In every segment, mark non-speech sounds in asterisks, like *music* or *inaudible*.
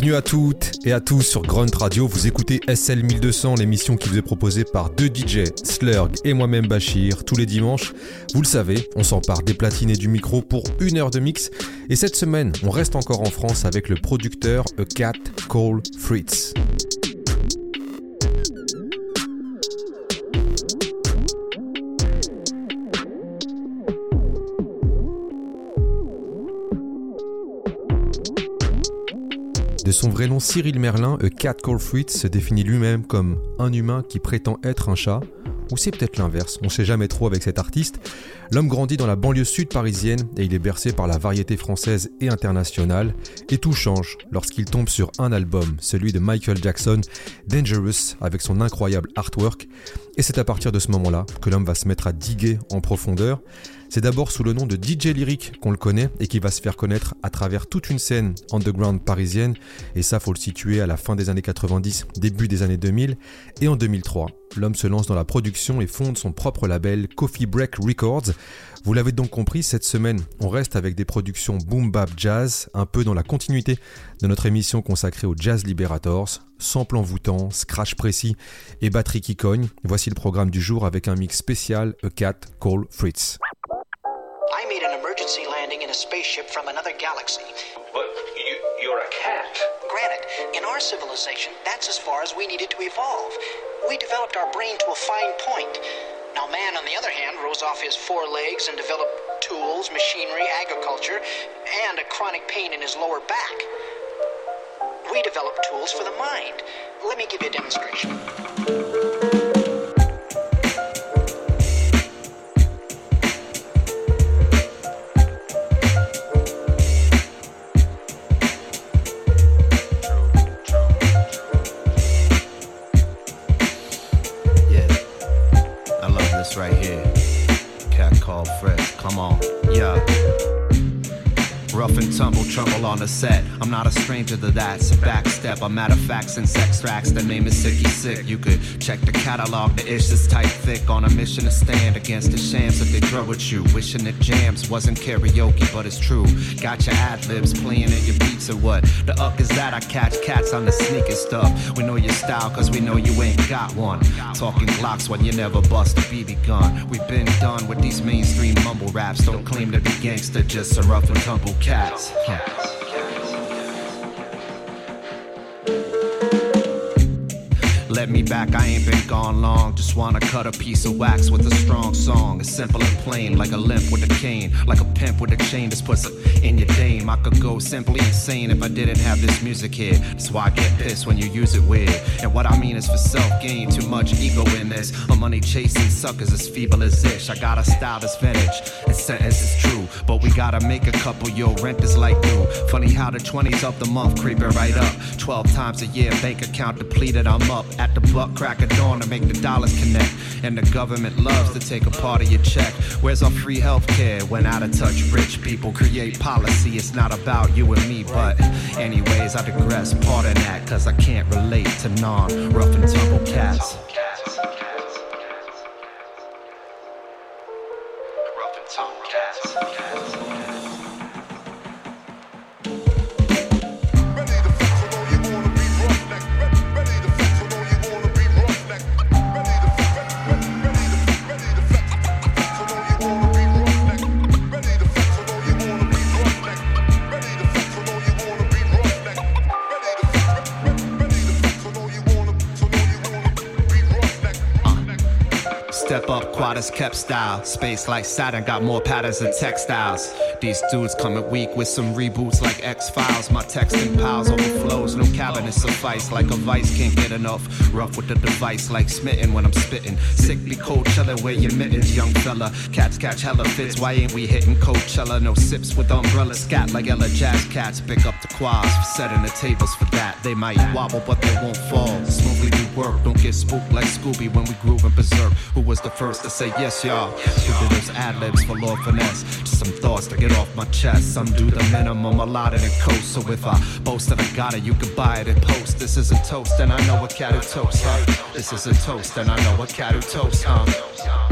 Bienvenue à toutes et à tous sur Grunt Radio. Vous écoutez SL 1200, l'émission qui vous est proposée par deux DJ, Slurg et moi-même Bachir, tous les dimanches. Vous le savez, on s'empare des platines et du micro pour une heure de mix. Et cette semaine, on reste encore en France avec le producteur A Cat Cole Fritz. Son vrai nom Cyril Merlin, A Cat Called se définit lui-même comme un humain qui prétend être un chat, ou c'est peut-être l'inverse, on ne sait jamais trop avec cet artiste. L'homme grandit dans la banlieue sud parisienne et il est bercé par la variété française et internationale, et tout change lorsqu'il tombe sur un album, celui de Michael Jackson, Dangerous, avec son incroyable artwork, et c'est à partir de ce moment-là que l'homme va se mettre à diguer en profondeur. C'est d'abord sous le nom de DJ Lyric qu'on le connaît et qui va se faire connaître à travers toute une scène underground parisienne. Et ça, faut le situer à la fin des années 90, début des années 2000. Et en 2003, l'homme se lance dans la production et fonde son propre label Coffee Break Records. Vous l'avez donc compris, cette semaine, on reste avec des productions boom bap jazz, un peu dans la continuité de notre émission consacrée au Jazz Liberators, sample envoûtant, scratch précis et batterie qui cogne. Voici le programme du jour avec un mix spécial A Cat Call Fritz. I made an emergency landing in a spaceship from another galaxy. But you, you're a cat. Granted, in our civilization, that's as far as we needed to evolve. We developed our brain to a fine point. Now, man, on the other hand, rose off his four legs and developed tools, machinery, agriculture, and a chronic pain in his lower back. We developed tools for the mind. Let me give you a demonstration. Stranger to that. A backstep. I'm matter of fact, since sex tracks. The name is Sicky Sick. You could check the catalog. The ish is tight thick. On a mission to stand against the shams that they throw at you. Wishing it jams wasn't karaoke, but it's true. Got your ad libs playing in your beats or what? The uck is that I catch cats on the sneaker stuff. We know your style, cause we know you ain't got one. Talking Glocks when you never bust a BB gun. We've been done with these mainstream mumble raps. Don't claim to be gangster, just a rough and tumble cats. Me back, I ain't been gone long. Just wanna cut a piece of wax with a strong song. It's simple and plain, like a limp with a cane, like a pimp with a chain. Just puts it in your dame. I could go simply insane if I didn't have this music here. That's why I get pissed when you use it weird. And what I mean is for self gain, too much ego in this. A money chasing suckers as feeble as ish. I got a style that's vintage, and sentence is true. But we gotta make a couple, yo, rent is like new. Funny how the 20s of the month creeping right up. 12 times a year, bank account depleted, I'm up at the buck crack of dawn to make the dollars connect. And the government loves to take a part of your check. Where's our free health care when out of touch rich people create policy? It's not about you and me, but anyways, I digress. Pardon that, cause I can't relate to non rough and tumble cats. Rough and tumble cats. Step kept style. Space like Saturn got more patterns than textiles. These dudes coming weak with some reboots like X Files. My texting piles overflows, no cabinet suffice. Like a vice can't get enough. Rough with the device, like smitten when I'm spitting. Sickly Coachella, where your mittens, young fella. Cats catch hella fits, why ain't we hitting Coachella? No sips with umbrellas, scat like Ella Jazz cats. Pick up quads, setting the tables for that. They might wobble, but they won't fall. Smoothly do work, don't get spooked like Scooby when we groove and berserk. Who was the first to say yes, y'all? Who did those ad libs for Lord Finesse? Just some thoughts to get off my chest. Some do the minimum, a lot of it coast. So if I boast that I got it, you can buy it and post. This is a toast, and I know a cat who toast, huh? This is a toast, and I know a cat who toast, huh?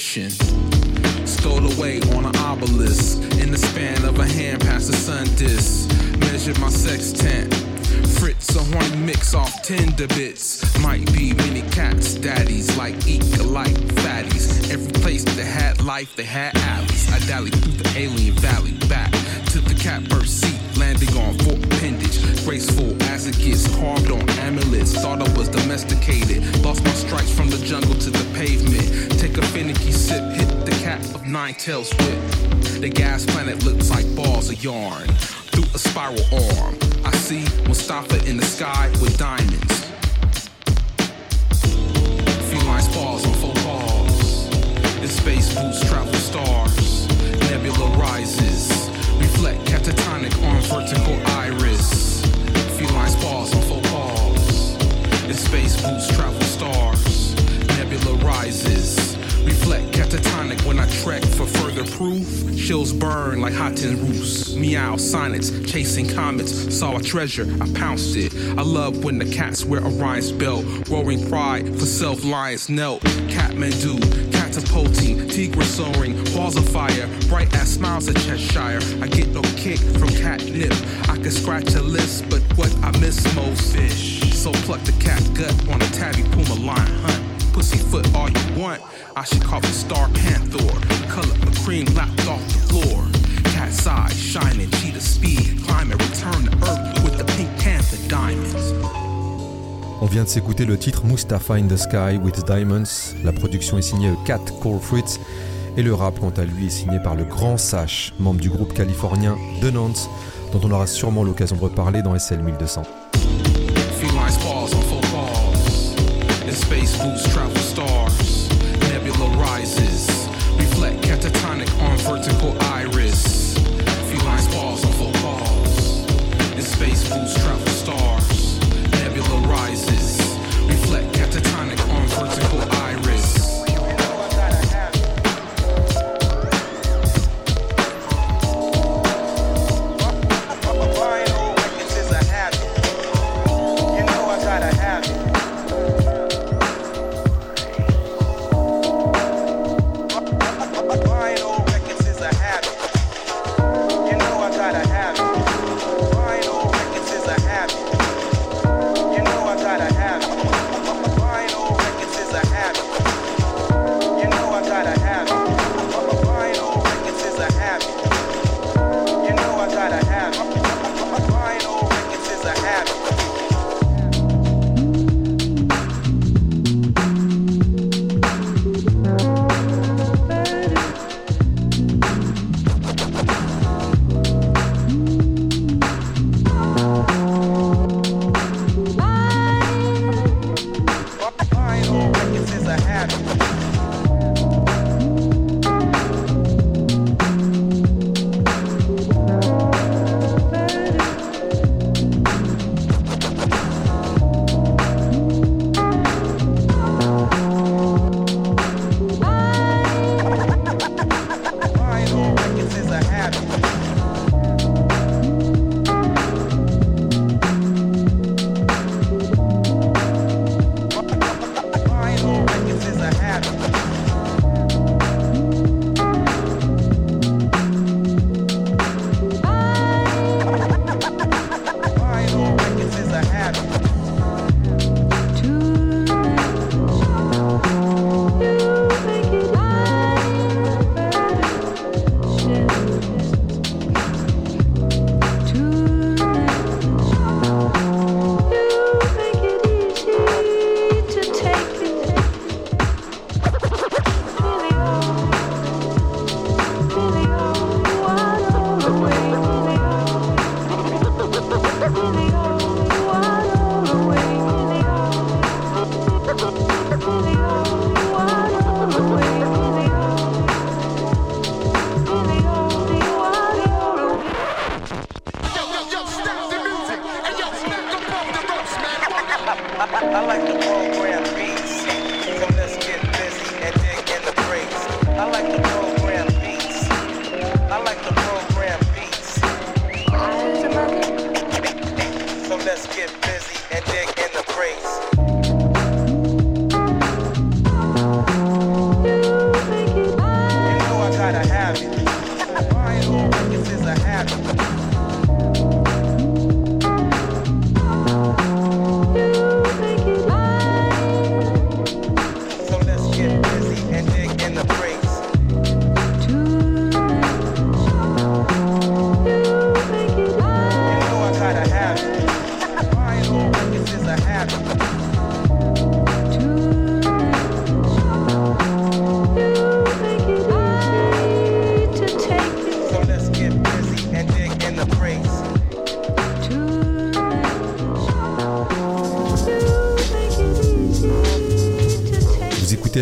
Stowed away on an obelisk in the span of a hand past the sun disk. Measured my sextant. Fritz, a horny mix off tender bits. Might be many cats, daddies, like eat alike fatties. Every place that had life, they had alleys. I dallied through the alien valley, back to the catbird seat, landing on Fort Appendage. Graceful as it gets, carved on amulets. Thought I was domesticated. Lost my stripes from the jungle to the pavement. Take a finicky sip, hit the cap of nine tails whip. The gas planet looks like balls of yarn through a spiral arm. I see Mustafa in the sky with diamonds. Feline spars on faux pause. In space, boots travel stars. Nebula rises. Reflect catatonic on vertical iris. Feline spars on faux pause. In space, boots travel stars. Nebula rises. Reflect catatonic when I trek for further proof. Walls burn like hot tin roofs. Meow, sonnets, chasing comets. Saw a treasure, I pounced it. I love when the cats wear Orion's belt. Roaring pride for self lions knelt. Catmandu, catapulting, tigre soaring, balls of fire, bright ass smiles at Cheshire. I get no kick from catnip. I can scratch a list, but what I miss most fish. So pluck the cat gut on a tabby puma lion hunt. On vient de s'écouter le titre Mustafa in the Sky with Diamonds. La production est signée Cat Cold Fruits. Et le rap, quant à lui, est signé par le grand Sash, membre du groupe californien The dont on aura sûrement l'occasion de reparler dans SL 1200. Space boots travel stars.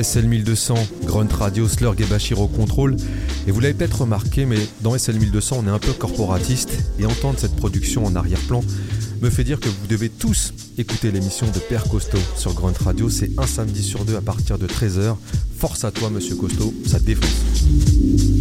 SL1200, Grunt Radio, Slurg et Bachir au contrôle. Et vous l'avez peut-être remarqué, mais dans SL1200, on est un peu corporatiste et entendre cette production en arrière-plan me fait dire que vous devez tous écouter l'émission de Père Costaud sur Grunt Radio. C'est un samedi sur deux à partir de 13h. Force à toi, monsieur Costaud, ça te défonce.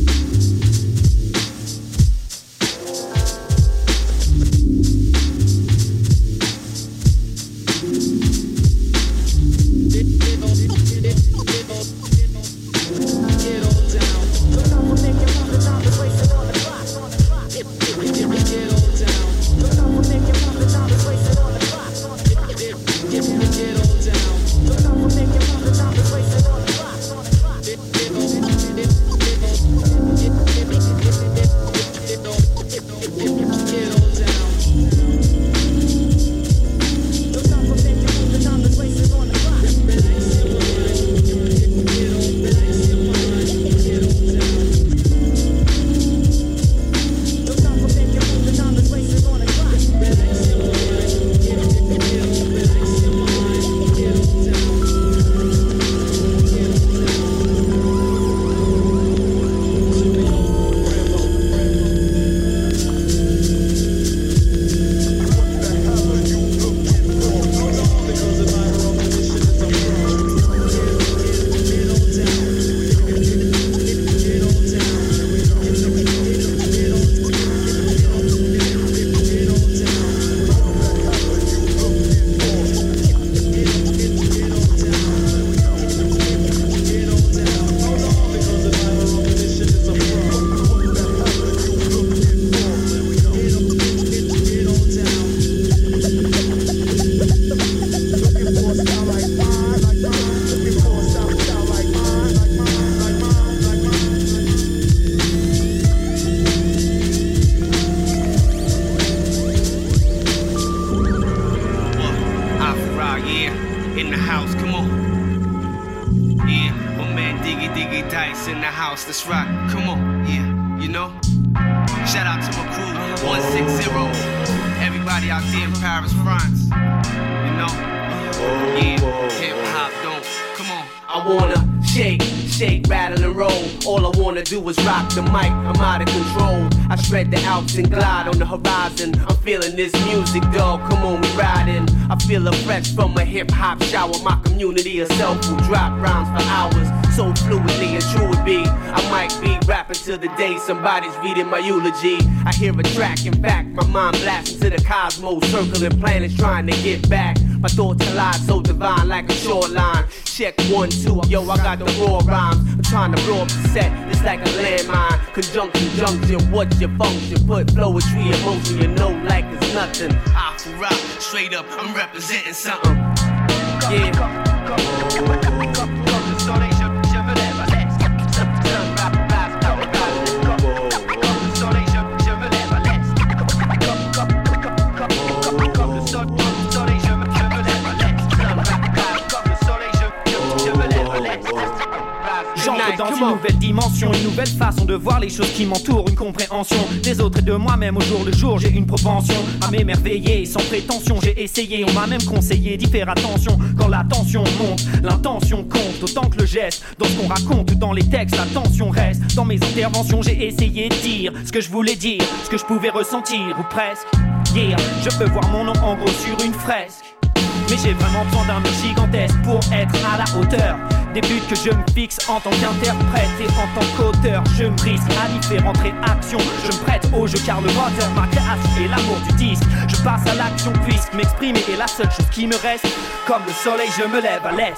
in the house. Come on. Yeah, oh man, Diggy Diggy Dice in the house. Let's rock. Come on. Yeah, you know. Shout out to my crew, 160. Everybody out there in Paris, France. You know. Yeah, hip hop, don't. Come on. I wanna shake, shake, rattle and roll. All I wanna do is rock the mic. I'm out of control. I shred the Alps and glide on the horizon. I'm feeling this music, dog. Come on, we riding. I feel a fresh from a hip hop shower. My community itself will drop rhymes for hours. So fluidly and true it be. I might be rapping till the day somebody's reading my eulogy. I hear a track, in fact, my mind blasting to the cosmos, circling planets trying to get back. My thoughts collide so divine like a shoreline. Check one, two, yo, I got the raw rhymes. I'm trying to blow up the set, it's like a landmine. Conjunction, junction, what's your function? Put poetry in motion, you know, like it's nothing. I rock, straight up, I'm representing something. Yeah. Dans une nouvelle dimension, une nouvelle façon de voir les choses qui m'entourent, une compréhension des autres et de moi-même au jour le jour. J'ai une propension à m'émerveiller sans prétention. J'ai essayé, on m'a même conseillé d'y faire attention. Quand la tension monte, l'intention compte autant que le geste. Dans ce qu'on raconte ou dans les textes, la tension reste. Dans mes interventions, j'ai essayé de dire ce que je voulais dire, ce que je pouvais ressentir ou presque. Yeah, je peux voir mon nom en gros sur une fresque. Mais j'ai vraiment besoin d'un mur gigantesque pour être à la hauteur des buts que je me fixe en tant qu'interprète et en tant qu'auteur. Je me risque à différentes réactions. Je me prête au jeu car le moteur, ma création et l'amour du disque. Je passe à l'action puisque m'exprimer est la seule chose qui me reste. Comme le soleil, je me lève à l'est.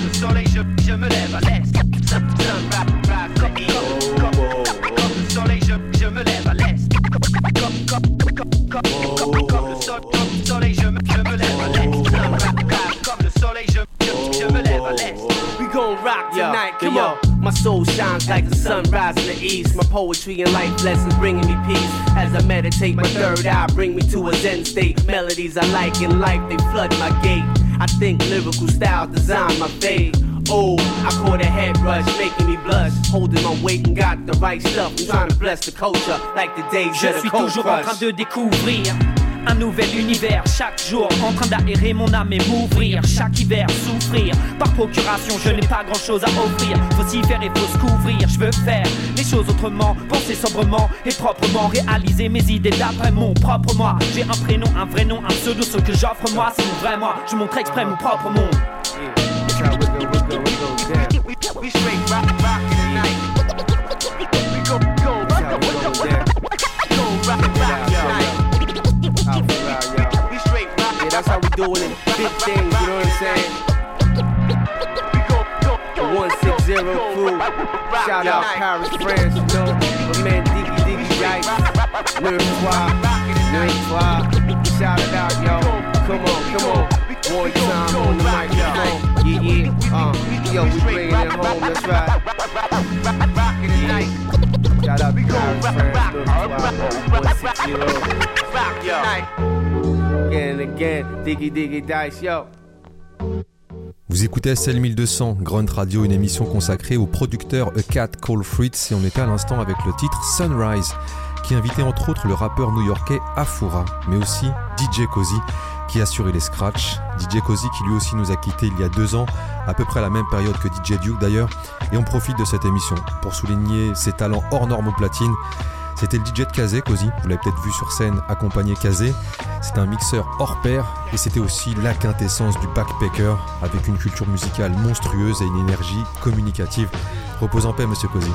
Le soleil, je, tonight, come on. My soul shines like the sunrise in the east. My poetry and life lessons bringing me peace. As I meditate, my third eye bring me to a zen state. Melodies I like in life, they flood my gate. I think lyrical style design my fade. Oh, I caught a head rush, making me blush. Holding my weight and got the right stuff. I'm trying to bless the culture like the days Je of the suis toujours en train de découvrir un nouvel univers chaque jour, en train d'aérer mon âme et m'ouvrir. Chaque hiver, souffrir. Par procuration, je n'ai pas grand chose à offrir. Faut s'y faire et faut se couvrir. Je veux faire les choses autrement, penser sobrement et proprement. Réaliser mes idées d'après mon propre moi. J'ai un prénom, un vrai nom, un pseudo. Ce que j'offre moi, c'est mon vrai moi. Je montre exprès mon propre monde. Tonight. We straight rock. Yeah, that's how we doing it. Big things, you know what I'm saying? We go, go, go. 160 crew. Shout out Paris, France, you know. My man Diggy Diggy Yikes. Lyric Squad. Lyric Squad. Shout it out, yo. Come on, come on. One time on the microphone. Yeah, yeah. Uh, yo, we bringing it home. That's right. Yeah. Shout out to Paris, France, Lyric Squad. 160. Yo. Again and again. Diggy Diggy Dice, yo. Vous écoutez SL 1200, Grunt Radio, une émission consacrée au producteur A Cat Called Fritz et on était à l'instant avec le titre Sunrise qui invitait entre autres le rappeur new-yorkais Afura, mais aussi DJ Cozy qui assurait les scratchs. DJ Cozy qui lui aussi nous a quittés il y a deux ans, à peu près à la même période que DJ Duke d'ailleurs, et on profite de cette émission pour souligner ses talents hors normes au platine. C'était le DJ de Kazé, Cozy, vous l'avez peut-être vu sur scène accompagné Kazé. C'est un mixeur hors pair et c'était aussi la quintessence du backpacker avec une culture musicale monstrueuse et une énergie communicative. Repose en paix, monsieur Cozy.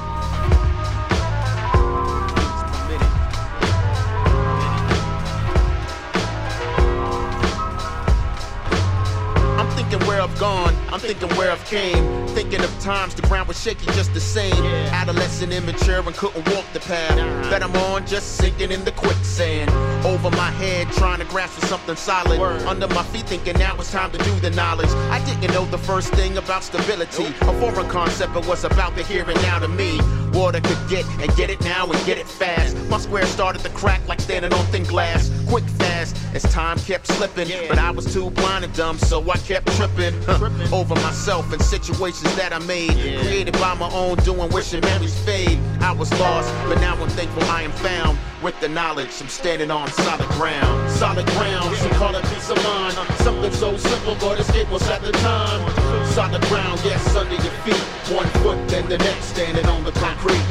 I'm thinking where I've came. Thinking of times the ground was shaky just the same. Adolescent, immature, and couldn't walk the path that I'm on, just sinking in the quicksand. Over my head, trying to grasp for something solid. Under my feet, thinking now it's time to do the knowledge. I didn't know the first thing about stability. A foreign concept, but was about to hear it now to me. Water could get and get it now and get it fast. My square started to crack like standing on thin glass. quick fast as time kept slipping. But I was too blind and dumb, so I kept tripping huh, over myself and situations that I made. Created by my own doing, wishing memories fade. I was lost, but now I'm thankful I am found. With the knowledge, I'm standing on solid ground. Solid ground, some call it peace of mind. Something so simple, but escape was at the time. Solid ground, yes, under your feet. One foot, then the next, standing on the concrete.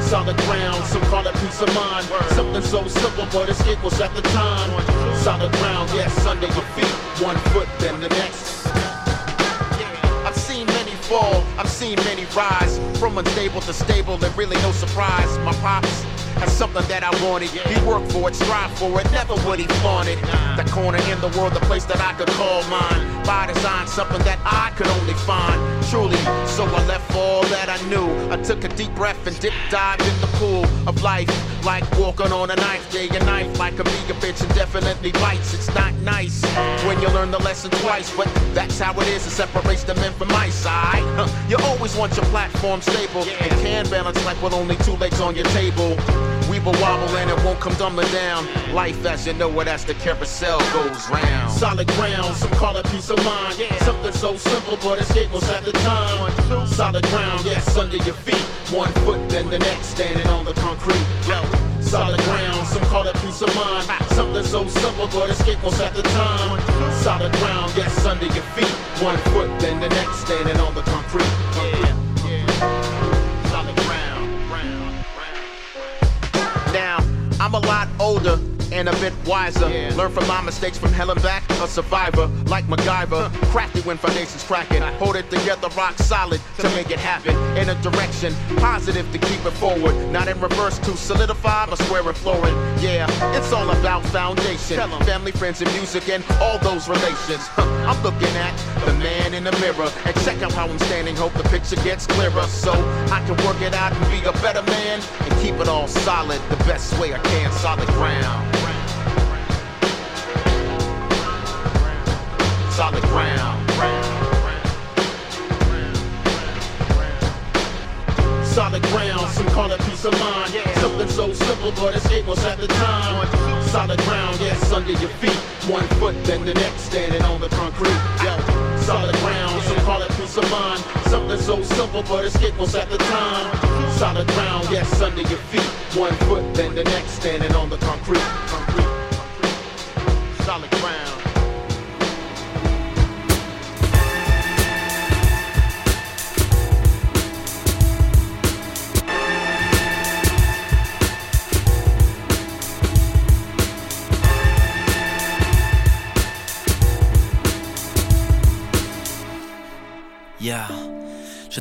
Solid ground, some call it peace of mind. Something so simple, but escape was at the time. Solid ground, yes, under your feet. One foot, then the next. I've seen many fall, I've seen many rise. From unstable to stable, and really no surprise. My pops had something that I wanted. He worked for it, strive for it, never would he flaunt it. The corner in the world, the place that I could call mine. By design, something that I could only find. Truly, so I left all that I knew. I took a deep breath and dip dived in the pool of life. Like walking on a knife, day and night. Like a bigger bitch definitely bites. It's not nice when you learn the lesson twice, but that's how it is. It separates the men from mice, alright? Huh. You always want your platform stable and can balance life with only two legs on your table. We will wobble and it won't come tumbling down. Life as you know it as the carousel goes round. Solid ground, some call it peace of mind. Something so simple, but escape was at the time. Solid ground, yes, under your feet. One foot, then the next, standing on the concrete. Yo. Solid ground, some call it peace of mind. Something so simple, but escape was at the time. Solid ground, yes, under your feet. One foot, then the next, standing on the concrete. Solid I'm a lot older and a bit wiser. Learn from my mistakes from hell and back, a survivor like MacGyver. Crafty when foundations cracking. Hold it together, rock solid to make it happen. In a direction, positive to keep it forward. Not in reverse to solidify, but square and flooring. Yeah, it's all about foundation. Family, friends, and music, and all those relations. Huh, I'm looking at the man in the mirror and check out how I'm standing. Hope the picture gets clearer so I can work it out and be a better man and keep it all solid the best way I can. Solid ground. Solid ground. Solid ground, some call it peace of mind. Something so simple, but escape was at the time. Solid ground, yes, under your feet. One foot, then the next, standing on the concrete. Solid ground, call it peace of mind. Something so simple, but escape was at the time. Solid ground, yes, under your feet. One foot, then the next, standing on the concrete. concrete. Solid ground.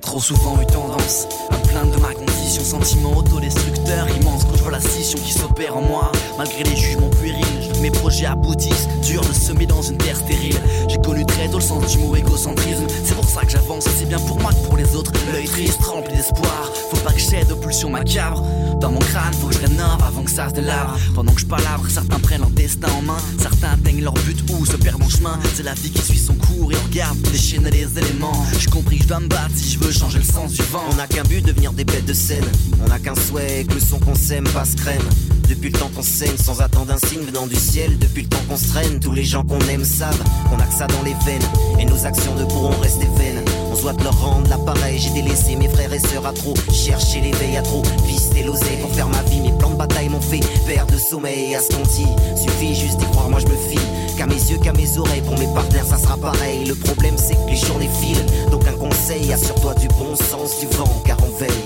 Trop souvent eu tendance à me plaindre de ma condition, sentiment autodestructeur immense quand je vois la scission qui s'opère en moi. Malgré les jugements puérils, mes projets aboutissent. Dur de semer dans une terre stérile. J'ai connu très tôt le sens du mot égocentrisme. Ça que j'avance aussi bien pour moi que pour les autres. L'œil triste, rempli d'espoir. Faut pas que j'aide aux pulsions macabres. Dans mon crâne, faut que je rénove avant que ça se délabre. Pendant que je palabre, certains prennent leur destin en main. Certains atteignent leur but ou se perdent en chemin. C'est la vie qui suit son cours et regarde déchaîner les éléments. J'ai compris que je dois me battre si je veux changer le sens du vent. On n'a qu'un but, devenir des bêtes de scène. On n'a qu'un souhait, que le son qu'on sème passe crème. Depuis le temps qu'on saigne, sans attendre un signe venant du ciel. Depuis le temps qu'on se traîne, tous les gens qu'on aime savent qu'on a que ça dans les veines. Et nos actions ne pourront rester vaines. On doit leur rendre l'appareil. J'ai délaissé mes frères et sœurs à trop. Chercher l'éveil à trop. Vister l'oseille pour faire ma vie. Mes plans de bataille m'ont fait perdre de sommeil à ce qu'on dit. Suffit juste d'y croire, moi je me fie. Qu'à mes yeux, qu'à mes oreilles. Pour mes partenaires, ça sera pareil. Le problème, c'est que les journées filent. Donc un conseil, assure-toi du bon sens du vent, car on veille.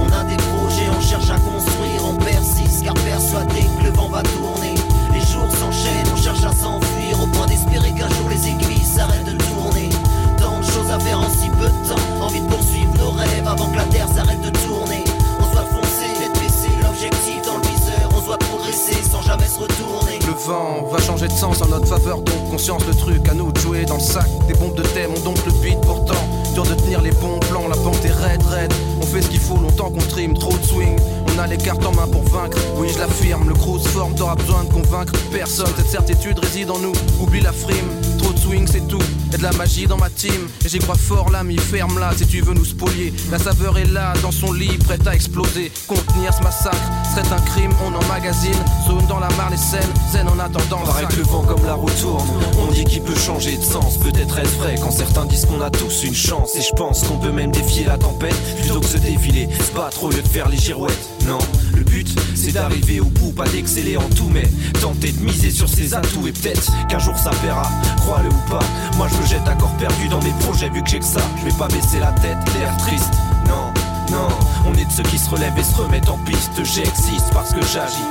On a des projets, on cherche à construire, on persiste, car persuadé que le vent va tourner. Les jours s'enchaînent, on cherche à s'enfuir, au point d'espérer qu'un jour les aiguilles s'arrêtent de tourner. En si peu de temps, envie de poursuivre nos rêves avant que la terre s'arrête de tourner. On doit foncer, tête baissée, l'objectif dans le viseur, on doit progresser sans jamais se retourner. Le vent va changer de sens en notre faveur, donc conscience le truc à nous de jouer dans le sac. Des bombes de thème ont donc le beat pourtant. Dur de tenir les bons plans, la pente est raide, raide. On fait ce qu'il faut longtemps qu'on trime, trop de swing. On a les cartes en main pour vaincre, oui je l'affirme. Le crew se forme, t'auras besoin de convaincre personne. Cette certitude réside en nous, oublie la frime. Swing, c'est tout. Y'a de la magie dans ma team, et j'y crois fort, l'ami, ferme-la si tu veux nous spolier. La saveur est là, dans son lit, prête à exploser. Contenir ce massacre serait un crime, on emmagasine. Zone dans la Marne et Seine, zen en attendant. Paraît que le vent comme la roue tourne, on dit qu'il peut changer de sens. Peut-être est-ce vrai quand certains disent qu'on a tous une chance. Et je pense qu'on peut même défier la tempête plutôt que se défiler. C'est pas trop lieu de faire les girouettes, non? Le but, c'est d'arriver au bout, pas d'exceller en tout, mais tenter de miser sur ses atouts. Et peut-être qu'un jour ça paiera, crois-le ou pas. Moi je me jette à corps perdu dans mes projets, vu que j'ai que ça. Je vais pas baisser la tête, l'air triste, non. Non, on est de ceux qui se relèvent et se remettent en piste. J'existe parce que j'agis.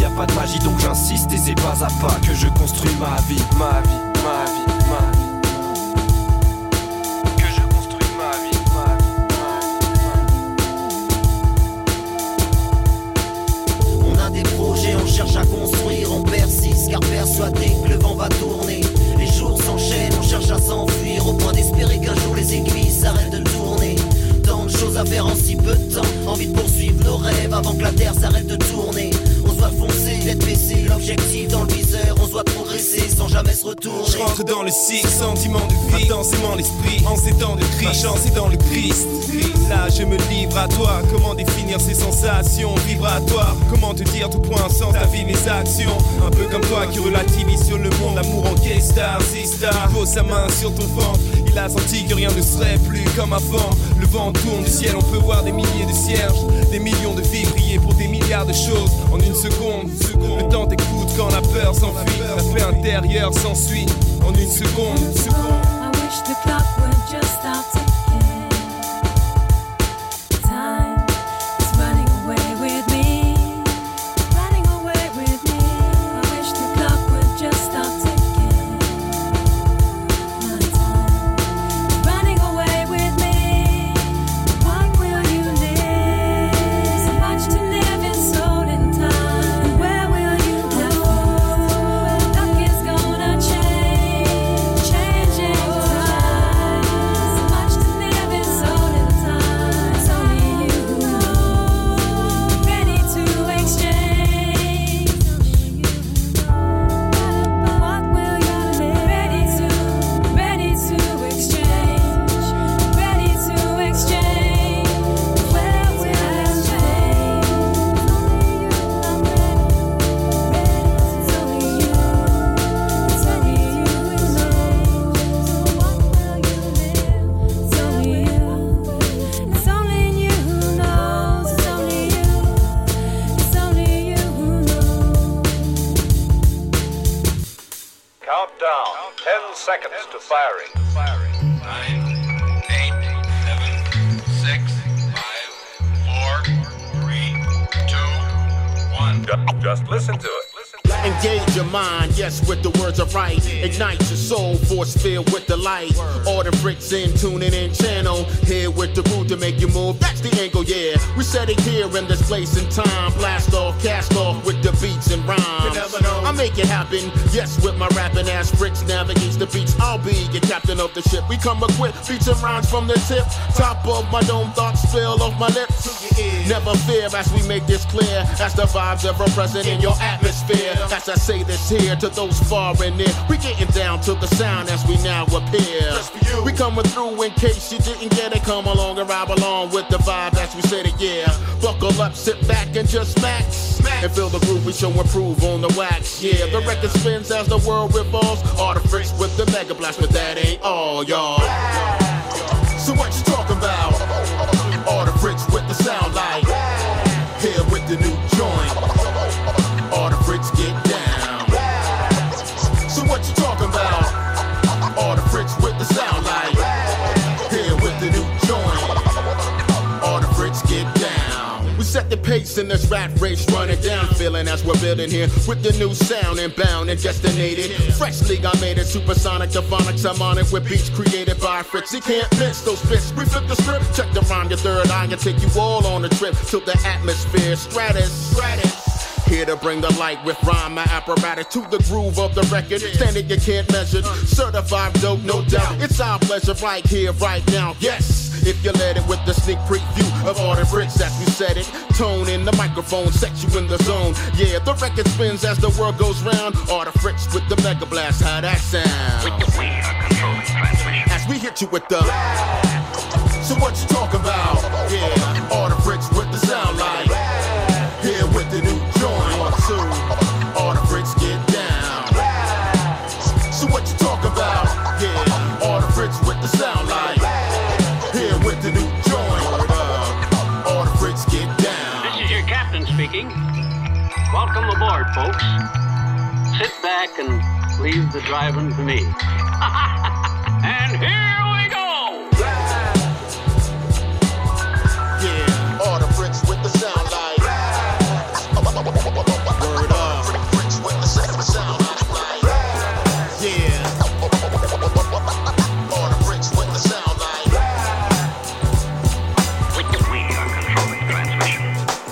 Y a pas de magie donc j'insiste et c'est pas à pas que je construis ma vie, ma vie, ma vie, chance est dans le Christ. Là, je me livre à toi, comment définir ces sensations? Vibratoires Comment te dire tout point sans ta vie, mes actions? Un peu comme toi qui relativise sur le monde, l'amour en K-Star, C-Star Pose sa main sur ton ventre, il a senti que rien ne serait plus comme avant. Le vent tourne du ciel, on peut voir des milliers de cierges Des millions de vies briller pour des milliards de choses En une seconde, le temps t'écoute quand la peur s'enfuit. La paix intérieure s'ensuit en une seconde, seconde I wish the clock would just of the ship. We come equipped, and rhymes from the tip. Top of my dome, thoughts spill off my lips. Never fear as we make this clear. As the vibes ever present in your atmosphere. As I say this here to those far and near. We getting down to the sound as we now appear. We coming through in case you didn't get it. Come along and ride along with the vibe as we said it, yeah. Buckle up, sit back and just max. And feel the groove we show improve on the wax. Yeah, the record spins as the world revolves. All the freaks with the mega blast, but that ain't all, y'all. So what you talking about? All the bricks with the sound like pace in this rat race Running down feeling as we're building here With the new sound inbound and destinated Freshly I made it supersonic Phonics I'm on it with beats created by Fritz He can't miss those bits We flip the script Check the rhyme your third eye And take you all on a trip To the atmosphere Stratus Stratus here to bring the light with rhyme, my apparatus to the groove of the record. Standing you can't measure. Certified dope, no doubt. It's our pleasure right here, right now. Yes. If you let it with the sneak preview of all the bricks as we said it. Tone in the microphone, set you in the zone. Yeah, the record spins as the world goes round. All the fricks with the mega blast, how that sound? As we hit you with the. So what you talk about? Yeah, Folks. Sit back and leave the driving to me. *laughs*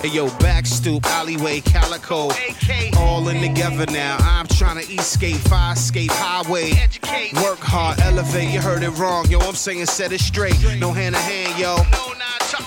Hey yo, back stoop, alleyway, calico. All in together now. I'm trying to escape, fire escape, highway. Work hard, elevate. You heard it wrong, yo. I'm saying set it straight. No hand to hand, yo.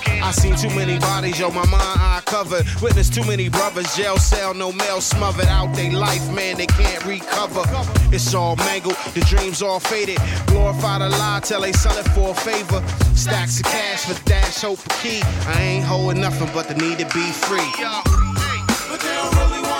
I seen too many bodies, yo. My mind eye covered. Witness too many brothers, jail cell, no mail smothered out they life, man. They can't recover. It's all mangled, the dreams all faded. Glorify the lie till they sell it for a favor. Stacks of cash for dash, hope for key. I ain't holding nothing but the need to be free. But they don't really wanna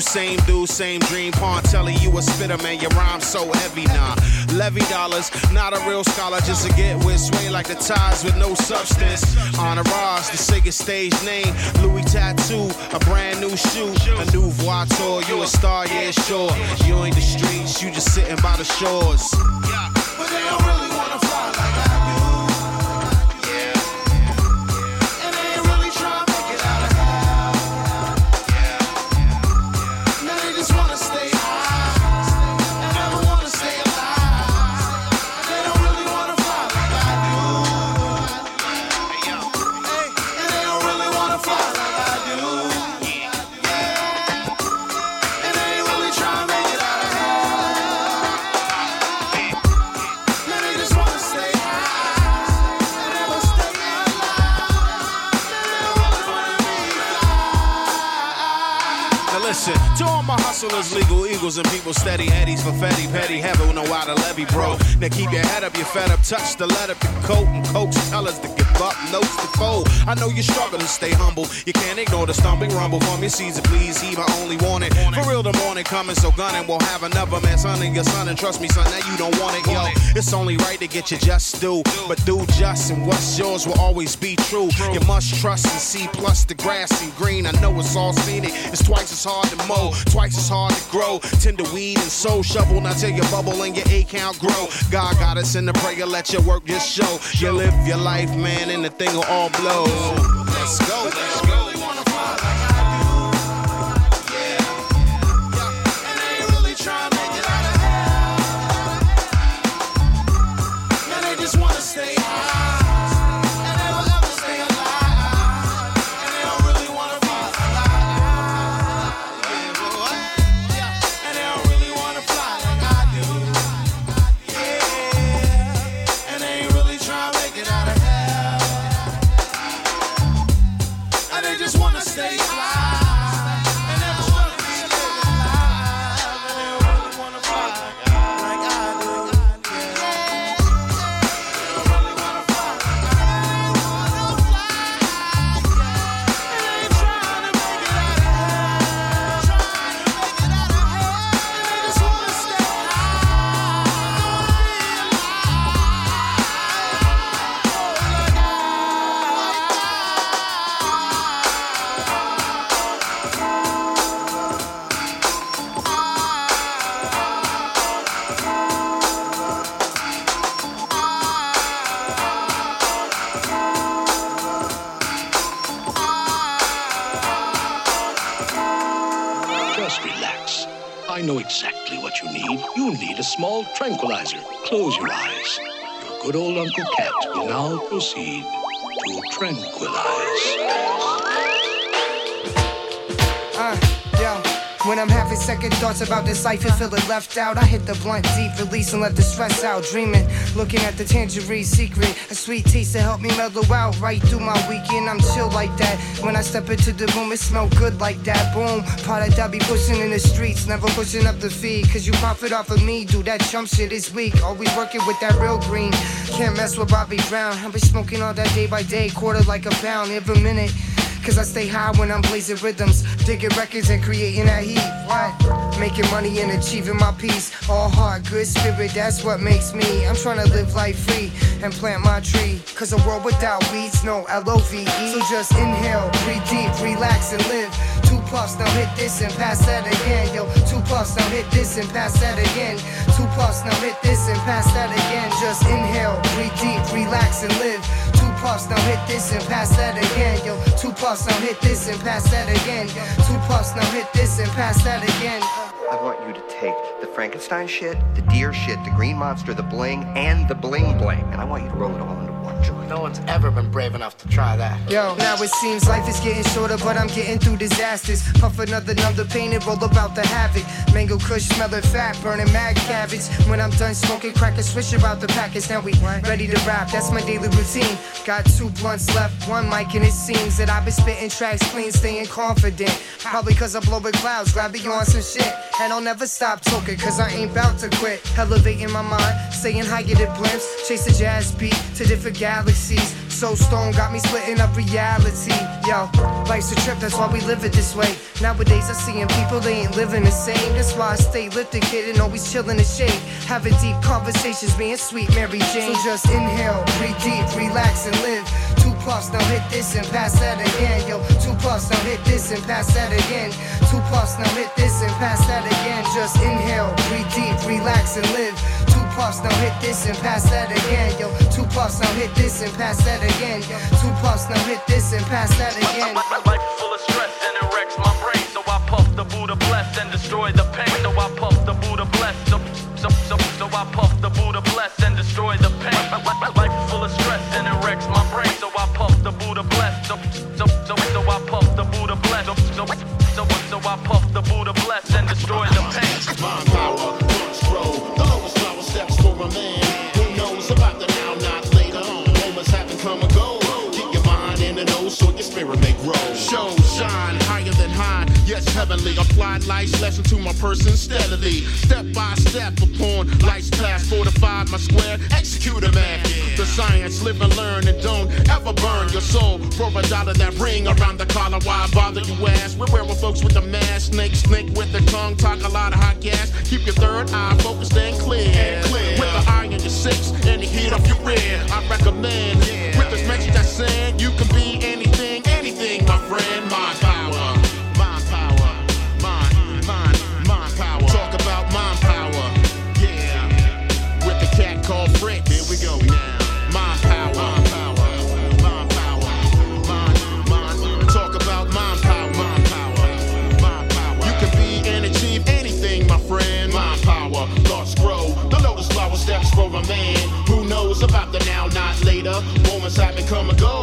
same dude, same dream. Pontelli, you a spitter, man. Your rhyme so heavy, nah. Levy dollars, not a real scholar, just to get with sway like the ties with no substance. Honor Ross, the Sega stage name. Louis tattoo, a brand new shoe, a new voiture. You a star, yeah, sure. You ain't the streets, you just sitting by the shores. Hustlers, legal eagles, and people steady eddies for Fetty Petty, heaven know how to levy, bro. Now keep your head up, you're fed up, touch the let up your coat, and coach tell us to give up, notes to fold. I know you struggle to stay humble, you can't ignore the stumbling rumble from your Caesar, please, he my only warning. For real, the morning coming, so gunning, we'll have another man, son, and your son, and trust me, son, that you don't want it, yo. It's only right to get your just due, but do just, and what's yours will always be true. You must trust and see, plus the grass and green. I know it's all scenic, it's twice as hard to mow, twice as hard to grow. Tender weed and soul shovel, now till your bubble and your A count grow. God got us in the prayer, let your work just show. You live your life, man, and the thing will all blow. Let's go, let's go. relax. I know exactly what you need. You need a small tranquilizer. Close your eyes. Your good old Uncle Cat will now proceed to tranquilize. When I'm having second thoughts about this life and feeling left out, I hit the blunt deep, release and let the stress out. Dreaming, looking at the tangerine secret, a sweet taste to help me mellow out. Right through my weekend, I'm chill like that. When I step into the room, it smell good like that. Boom, product I be pushing in the streets, never pushing up the feed. Cause you profit off of me, do that chump shit is weak. Always working with that real green. Can't mess with Bobby Brown. I've been smoking all that day by day, quarter like a pound every minute. Cause I stay high when I'm blazing rhythms, digging records and creating that heat. What? Making money and achieving my peace. All heart, good spirit, that's what makes me. I'm trying to live life free and plant my tree. Cause a world without weeds, no L O V E. So just inhale, breathe deep, relax and live. Two puffs, now hit this and pass that again. Yo, two puffs, now hit this and pass that again. Two puffs, now hit this and pass that again. Just inhale, breathe deep, relax and live. Puffs, now hit this and pass that again. Yo, two puffs, now hit this and pass that again. Two puffs, now hit this and pass that again. I want you to take the Frankenstein shit, the deer shit, the green monster, the bling, and the bling bling, and I want you to roll it all. No one's ever been brave enough to try that. Yo, now it seems life is getting shorter, but I'm getting through disasters. Puff another numb the pain roll about the havoc. Mango kush smelling fat, burning mad cabbage. When I'm done smoking crack and swish about the package. Now we ready to rap, that's my daily routine. Got two blunts left, one mic, and it seems that I've been spitting tracks clean, staying confident. Probably cause I'm blowing clouds, glad be on some shit. And I'll never stop talking, cause I ain't bout to quit. Elevating my mind, staying higher than blimps. Chase the jazz beat to different galaxies. So stone got me splitting up reality. Yo, life's a trip, that's why we live it this way. Nowadays I seeing people, they ain't living the same. That's why I stay lifted, kid, and always chillin' the shade. Having deep conversations, being sweet Mary Jane. So just inhale, breathe deep, relax and live. Two puffs, now hit this and pass that again. Yo, two puffs, now hit this and pass that again. Two puffs, now hit this and pass that again. Just inhale, breathe deep, relax and live. Puffs, now hit this and pass that again. Yo, two puffs, now hit this and pass that again. Yo, Two puffs, now hit this and pass that again. Life full of stress and it wrecks my brain. So I puff the Buddha blessed and destroy the heavenly. Applied life's lesson to my person steadily. Step by step upon life's task. Fortify my square, execute a man. The science, live and learn and don't ever burn your soul. For a dollar that ring around the collar. Why bother you ask? We're wearing folks with the mask. Snake, snake with the tongue. Talk a lot of hot gas. Keep your third eye focused and clear. And clear. With the eye in your six and the heat off your rear. I recommend with this message I send, you can be anything, anything, my friend. The now, not later. Moments happen, come and go.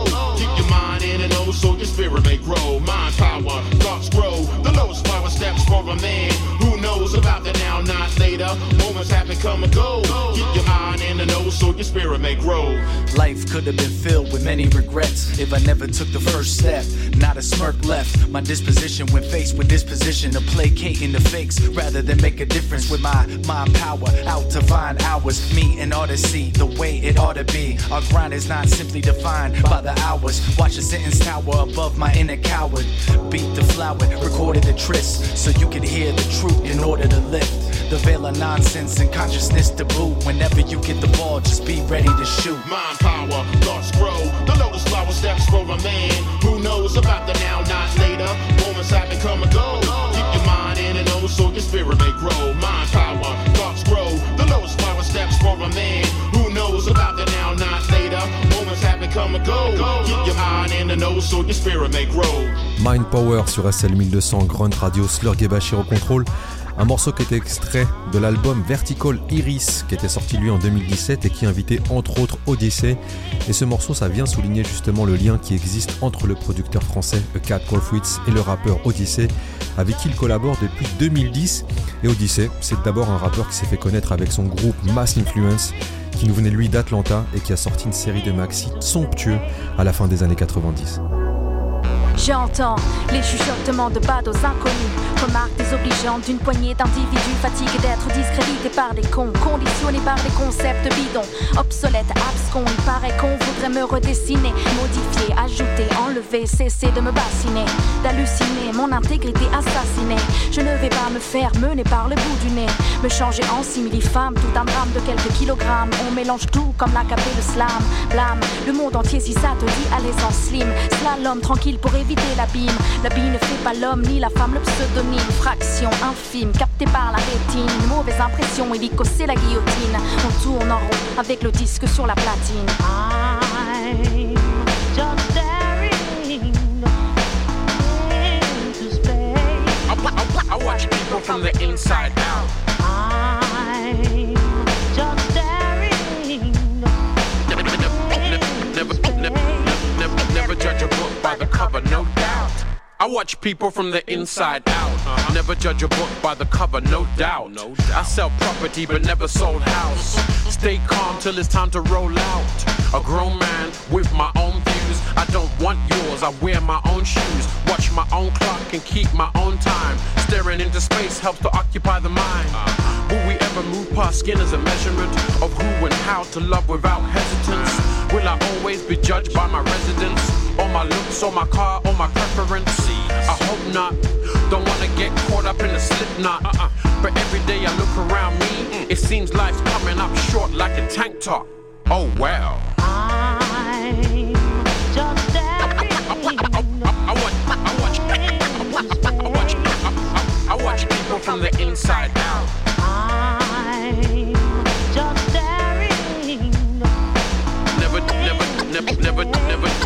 Life could have been filled with many regrets if I never took the first step. Not a smirk left. My disposition when faced with this position of placating the fakes rather than make a difference with my mind power. Out to find hours, me and Odyssey, the way it ought to be. Our grind is not simply defined by the hours. Watch a sentence tower above my inner coward. Beat the flower, recorded the tryst so you could hear the truth in order to lift. The veil of nonsense and consciousness to boot. Whenever you get the ball, just be ready to shoot. Mind power, thoughts grow. The lotus flower steps for a man who knows about the now, not later. Moments happen, come and go. Keep your mind in and know so your spirit may grow. Mind power, thoughts grow. The lotus flower steps for a man who knows about the now, not later. Moments happen, come and go. Keep your mind in and know so your spirit may grow. Mind Power sur SL 1200 Grunt Radio Slurg et Bachir au contrôle. Un morceau qui était extrait de l'album Vertical Iris qui était sorti lui en 2017 et qui invitait entre autres Odyssey. Et ce morceau ça vient souligner justement le lien qui existe entre le producteur français A Cat et le rappeur Odyssey avec qui il collabore depuis 2010. Et Odyssey c'est d'abord un rappeur qui s'est fait connaître avec son groupe Mass Influence qui nous venait lui d'Atlanta et qui a sorti une série de maxi somptueux à la fin des années 90. J'entends les chuchotements de badauds inconnus, remarques désobligeantes d'une poignée d'individus fatigués d'être discrédités par des cons, conditionnés par des concepts bidons, obsolètes, abscons. Il paraît qu'on voudrait me redessiner, modifier, ajouter, enlever, cesser de me bassiner, d'halluciner, mon intégrité assassinée. Je ne vais pas me faire mener par le bout du nez, me changer en simili-femme, tout un drame de quelques kilogrammes. On mélange tout comme la capée de slam, blâme le monde entier si ça te dit allez en slim, slalom tranquille pour éviter l'abîme. L'habit ne fait pas l'homme ni la femme, le pseudonyme, fraction infime, captée par la rétine. Une mauvaise impression, hélico, c'est la guillotine. On tourne en rond avec le disque sur la platine. I'm just staring into space. I, I watch people from the inside out. Cover, no doubt. I watch people from the inside out. Never judge a book by the cover, no doubt. no I sell property but never sold house. Stay calm till it's time to roll out. A grown man with my own views. I don't want yours. I wear my own shoes. Watch my own clock and keep my own time. Staring into space helps to occupy the mind. Will we ever move past skin as a measurement of who and how to love without hesitance? Will I always be judged by my residence? Or my looks, on my car, on my preference? I hope not. Don't wanna get caught up in a slip knot. Uh-uh. But every day I look around me, mm. it seems life's coming up short like a tank top. Oh well. I'm just staring. I watch, I watch, I watch, I watch people from the inside out. I'm just staring. Never, never, never, never, never,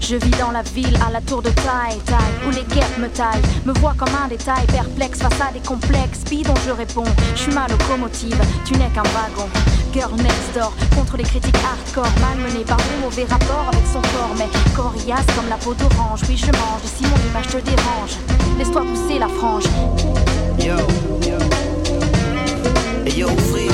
Je vis dans la ville à la tour de taille, taille, où les guêpes me taillent, me voient comme un détail, perplexe face à des complexes, bidon je réponds, je suis ma locomotive, tu n'es qu'un wagon. Girl next door, contre les critiques hardcore, malmené par de mauvais rapports avec son corps, mais coriace comme la peau d'orange, oui je mange, et si mon image te dérange, laisse-toi pousser la frange. Yo, Hey yo Fritz,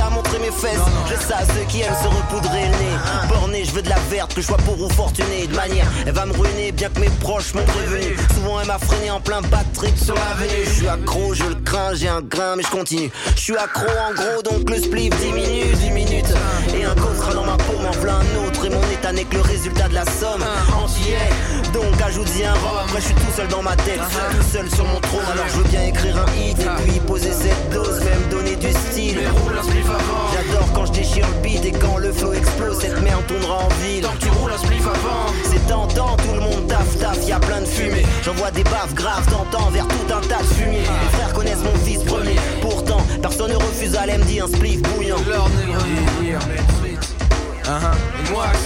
à montrer mes fesses. Je sais à ceux qui aiment se repoudrer le nez. Borné, je veux de la verte, que je sois pour ou fortuné. De manière, elle va me ruiner bien que mes proches m'ont prévenu. Souvent elle m'a freiné en plein trip sur l'avenue. Je suis accro, je le crains, j'ai un grain, mais je continue. Je suis accro en gros, donc le spliff diminue, 10 minutes. Et un sera dans ma peau, m'en voilà un autre. Et mon état n'est que le résultat de la somme. Entier, donc ajoute-y un rhum. Après, je suis tout seul dans ma tête, tout seul sur mon trône. Alors je veux bien écrire un hit et puis poser cette dose, même donner du style. J'adore quand je déchire le beat et quand le flow explose, cette merde tournera en ville. Tant que tu roules un spliff avant, c'est tentant, tout le monde taf taf, y a plein de fumée. J'envoie des baffes graves, tentant vers tout un tas de fumier. Mes frères connaissent mon fils premier, pourtant personne ne refuse à l'MD un spliff bouillant. Uh-huh. Wax.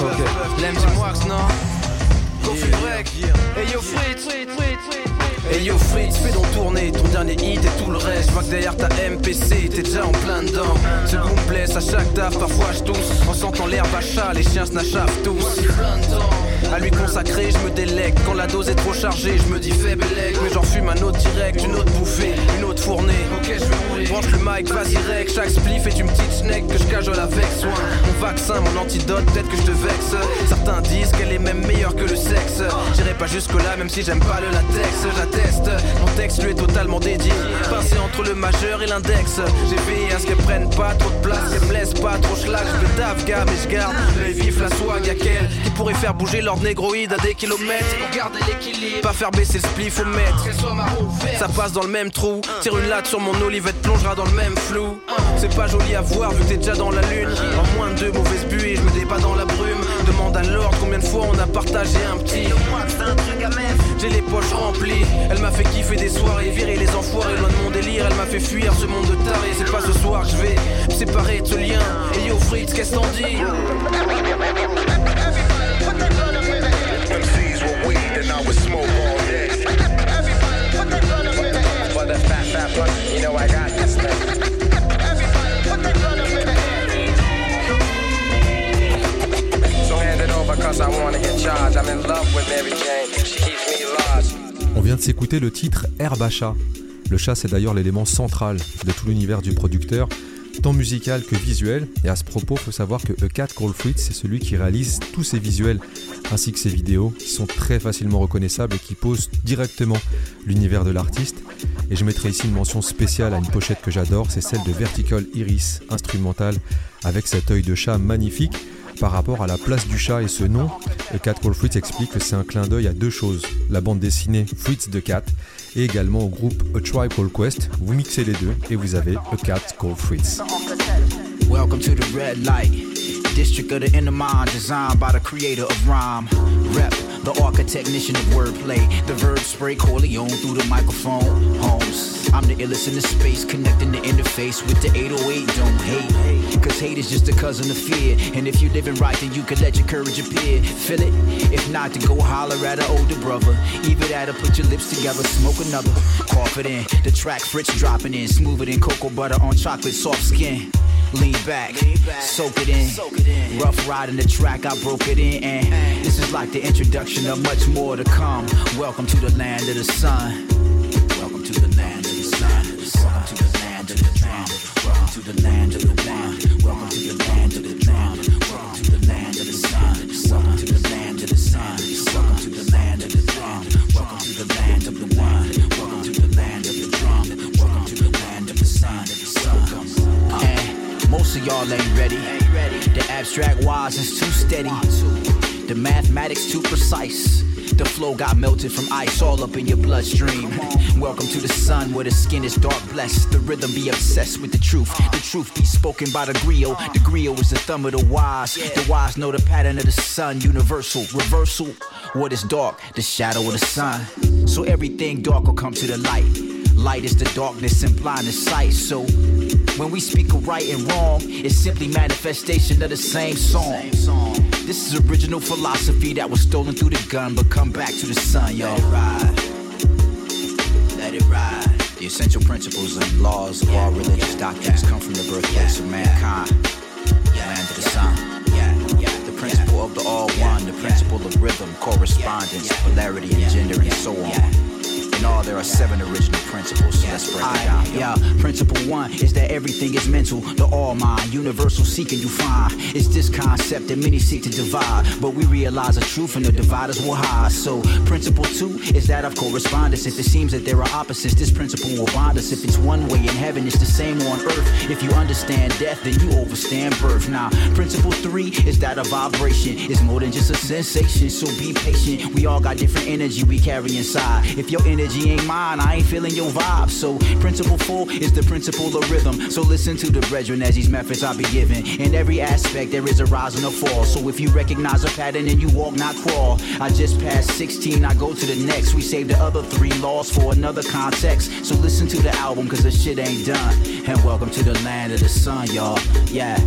Ok. L'MG Wax, non? Break. Hey yo Fritz. Hey yo Fritz, fais donc tourner ton dernier hit et tout le reste. Je vois que derrière ta MPC, t'es déjà en plein dedans. Ce me blesse à chaque taf, parfois je tousse. En sentant l'herbe à chat, les chiens se n'achèvent tous. À lui consacrer, je me délègue. Quand la dose est trop chargée, je me dis faible. Mais j'en fume un autre direct, une autre bouffée, une autre fournée. Ok, je vais rouler. Branche le mic, vas-y rec. Chaque spliff est une petite schneck que je cajole avec soin. Mon vaccin, mon antidote, peut-être que je te vexe. Certains disent qu'elle est même meilleure que le sexe. J'irai Pas jusque là, même si j'aime pas le latex, j'atteste. Mon texte lui est totalement dédié. Passé entre le majeur et l'index. J'ai veillé à ce qu'elles prennent pas trop de place, qu'elles me laissent pas trop schlag. Je me taffe, gars, mais je garde l'œil vif, la swag. Y'a qu'elle qui pourrait faire bouger l'ordre négroïde à des kilomètres. Pour garder l'équilibre, pas faire baisser le au mètre. Ça passe dans le même trou. Tire une latte sur mon olivette, plongera dans le même flou. C'est pas joli à voir vu que t'es déjà dans la lune. En moins de deux mauvaises buées, je me débat dans la brume. Demande à Lord combien de fois on a partagé un petit. J'ai les poches remplies. Elle m'a fait kiffer des soirées, virer les enfoirés loin de mon délire. Elle m'a fait fuir ce monde de taré. C'est pas ce soir que je vais me séparer de ce lien. Et yo Fritz, qu'est-ce t'en dis? On vient de s'écouter le titre chat. Le chat, c'est d'ailleurs l'élément central de tout l'univers du producteur, tant musical que visuel. Et à ce propos, il faut savoir que A Cat Called Fritz, c'est celui qui réalise tous ses visuels ainsi que ses vidéos, qui sont très facilement reconnaissables et qui posent directement l'univers de l'artiste. Et je mettrai ici une mention spéciale à une pochette que j'adore, c'est celle de Vertical Iris instrumental avec cet œil de chat magnifique. Par rapport à la place du chat et ce nom, Cat Called Fritz explique que c'est un clin d'œil à deux choses. La bande dessinée Fritz the Cat et également au groupe A Tribe Quest. Vous mixez les deux et vous avez A Cat Called Fritz. Welcome to the red light. District of the mind, designed by the creator of rhyme. The architectnician of wordplay. The verb spray Corleone through the microphone. Holmes, I'm the illest in the space, connecting the interface with the 808. Don't hate, cause hate is just a cousin of fear. And if you're living right, then you can let your courage appear. Feel it? If not, then go holler at an older brother. Either that or put your lips together, smoke another. Cough it in. The track Fritz dropping in, smoother than cocoa butter on chocolate, soft skin. Lean back, soak it in. Rough riding the track, I broke it in. And this is like the introduction of much more to come. Welcome to the land of the sun. Welcome to the land of the sun. Welcome to the land of the drum. Welcome to the land of the one. Of y'all ain't ready. The abstract wise is too steady. The mathematics too precise. The flow got melted from ice all up in your bloodstream. Welcome to the sun where the skin is dark blessed. The rhythm be obsessed with the truth. The truth be spoken by the griot. The griot is the thumb of the wise. The wise know the pattern of the sun. Universal, reversal. What is dark? The shadow of the sun. So everything dark will come to the light. Light is the darkness and blind is sight. So when we speak of right and wrong, it's simply manifestation of the same song. This is original philosophy that was stolen through the gun, but come back to the sun, y'all. Let it ride. Let it ride. The essential principles and laws of all religious doctrines come from the birthplace of mankind. Land of the sun. The principle of the all one, the principle of rhythm, correspondence, polarity, and gender, and so on. In all, there are seven original principles. So let's break it down. Yeah, principle one is that everything is mental, the all mind, universal seeking you find. It's this concept that many seek to divide, but we realize the truth and the dividers will hide. So, principle two is that of correspondence. If it seems that there are opposites, this principle will bind us. If it's one way in heaven, it's the same on earth. If you understand death, then you overstand birth. Now, principle three is that of vibration. It's more than just a sensation, so be patient. We all got different energy we carry inside. If your energy ain't mine, I ain't feeling your vibe. So, principle four is the principle of rhythm. So, listen to the brethren as these methods I be giving. In every aspect, there is a rise and a fall. So, if you recognize a pattern and you walk, not crawl. I just passed 16, I go to the next. We save the other three laws for another context. So, listen to the album, cause the shit ain't done. And welcome to the land of the sun, y'all. Yeah.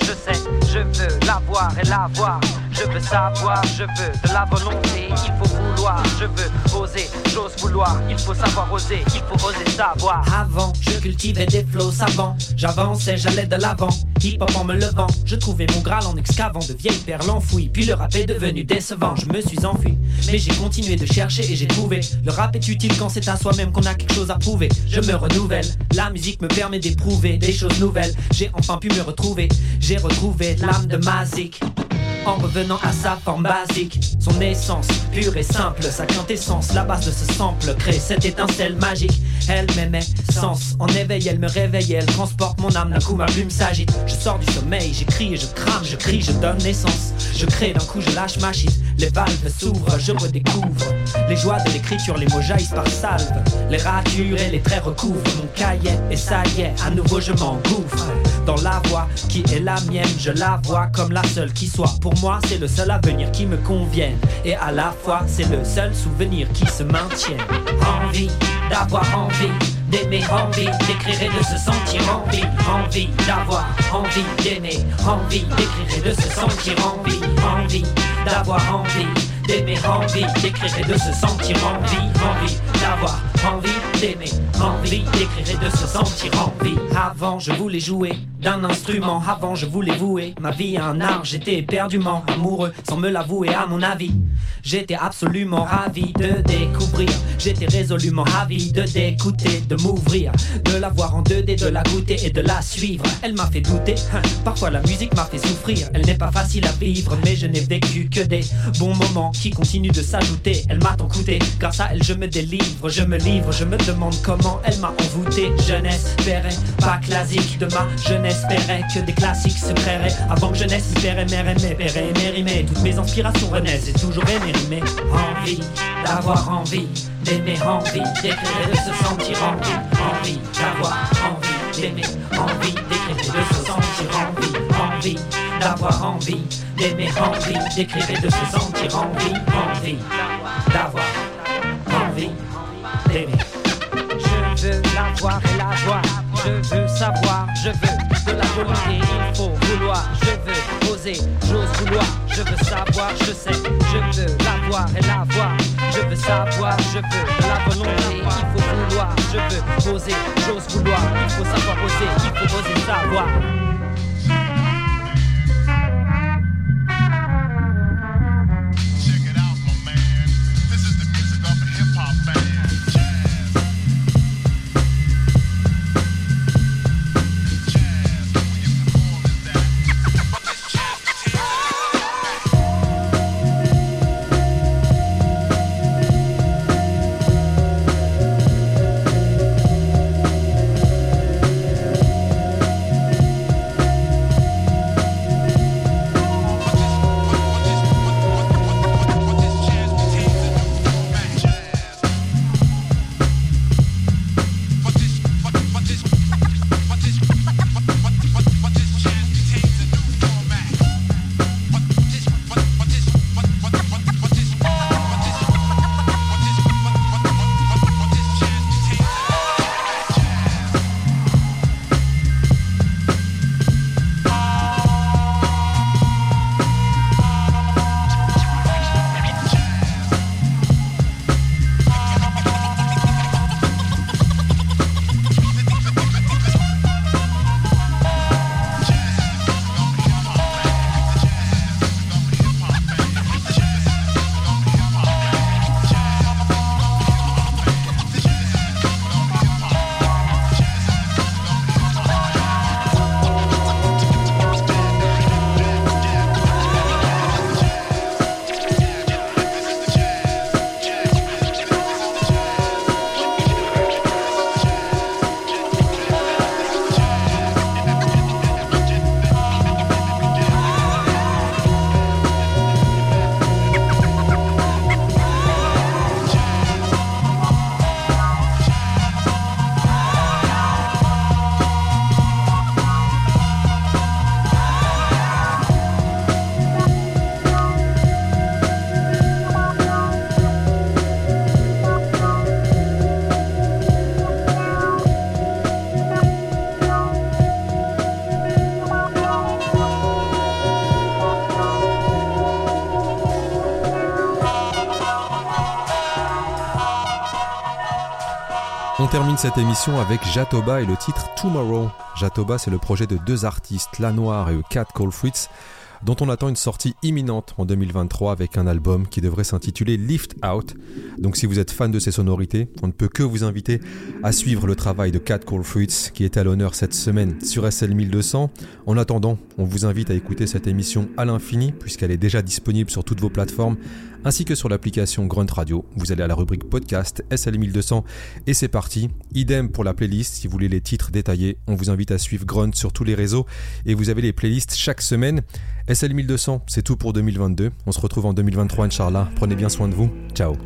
Je sais, je veux l'avoir et l'avoir. Je veux savoir, je veux de la volonté, il faut vouloir. Je veux oser, j'ose vouloir. Il faut savoir oser, il faut oser savoir. Avant, je cultivais des flots savants. J'avançais, j'allais de l'avant. Hip hop en me levant. Je trouvais mon graal en excavant de vieilles perles enfouies. Puis le rap est devenu décevant. Je me suis enfui. Mais j'ai continué de chercher et j'ai trouvé. Le rap est utile quand c'est à soi-même qu'on a quelque chose à prouver. Je me renouvelle. La musique me permet d'éprouver des choses nouvelles. J'ai enfin pu me retrouver. J'ai retrouvé l'âme de Mazik. En revenant à sa forme basique, son essence pure et simple, sa quintessence, la base de ce sample crée cette étincelle magique. Elle m'aimait, sens en éveil, elle me réveille, elle transporte mon âme, d'un coup ma plume s'agite. Je sors du sommeil, j'écris et je crame, je crie, je donne naissance. Je crée, d'un coup je lâche ma shit, les valves s'ouvrent, je redécouvre. Les joies de l'écriture, les mots jaillissent par salve. Les ratures et les traits recouvrent mon cahier, et ça y est, à nouveau je m'engouffre. Dans la voix qui est la mienne, je la vois comme la seule qui soit. Pour moi, c'est le seul avenir qui me convienne. Et à la fois, c'est le seul souvenir qui se maintient. Envie d'avoir envie d'aimer, envie d'écrire et de se sentir envie, envie d'avoir envie d'aimer, envie d'écrire de se sentir envie, envie d'avoir envie d'aimer, envie d'écrire de se sentir envie, envie d'avoir envie d'aimer, envie d'écrire et de se sentir envie. Avant, je voulais jouer d'un instrument, avant, je voulais vouer ma vie à un art, j'étais éperdument amoureux sans me l'avouer à mon avis. J'étais absolument ravi de découvrir, j'étais résolument ravi de d'écouter, de m'ouvrir, de la voir en 2D, de la goûter et de la suivre. Elle m'a fait douter, hein, parfois la musique m'a fait souffrir. Elle n'est pas facile à vivre, mais je n'ai vécu que des bons moments qui continuent de s'ajouter. Elle m'a tant coûté, grâce à elle je me délivre, je me livre, je me demande comment elle m'a envoûté. Je n'espérais pas classique de ma jeunesse, que des classiques se créeraient avant que jeunesse espérait m'aimer, m'aimer, m'aimer. Toutes mes inspirations renaissent, j'ai toujours aimé. Envie d'avoir envie d'aimer, envie d'écrire et de se sentir envie, envie d'avoir envie d'aimer, envie d'écrire et de se sentir envie, envie d'avoir envie d'aimer, envie d'écrire et de se sentir envie, envie d'avoir envie Je veux l'avoir et l'avoir. Je veux savoir, je veux de la volonté, il faut vouloir. Je veux oser, j'ose vouloir. Je veux savoir, je sais, je veux l'avoir et l'avoir. Je veux savoir, je veux de la volonté, il faut vouloir. Je veux oser, j'ose vouloir. Il faut savoir oser, il faut oser savoir. Termine cette émission avec Jatoba et le titre Tomorrow. Jatoba, c'est le projet de deux artistes, La Noire et Cat Call Fruits, dont on attend une sortie imminente en 2023 avec un album qui devrait s'intituler Lift Out. Donc si vous êtes fan de ces sonorités, on ne peut que vous inviter à suivre le travail de Cat Call Fruits qui est à l'honneur cette semaine sur SL 1200. En attendant, on vous invite à écouter cette émission à l'infini puisqu'elle est déjà disponible sur toutes vos plateformes ainsi que sur l'application Grunt Radio. Vous allez à la rubrique podcast SL 1200 et c'est parti. Idem pour la playlist. Si vous voulez les titres détaillés, on vous invite à suivre Grunt sur tous les réseaux et vous avez les playlists chaque semaine. SL 1200, c'est tout pour 2022. On se retrouve en 2023, Inch'Allah. Prenez bien soin de vous. Ciao.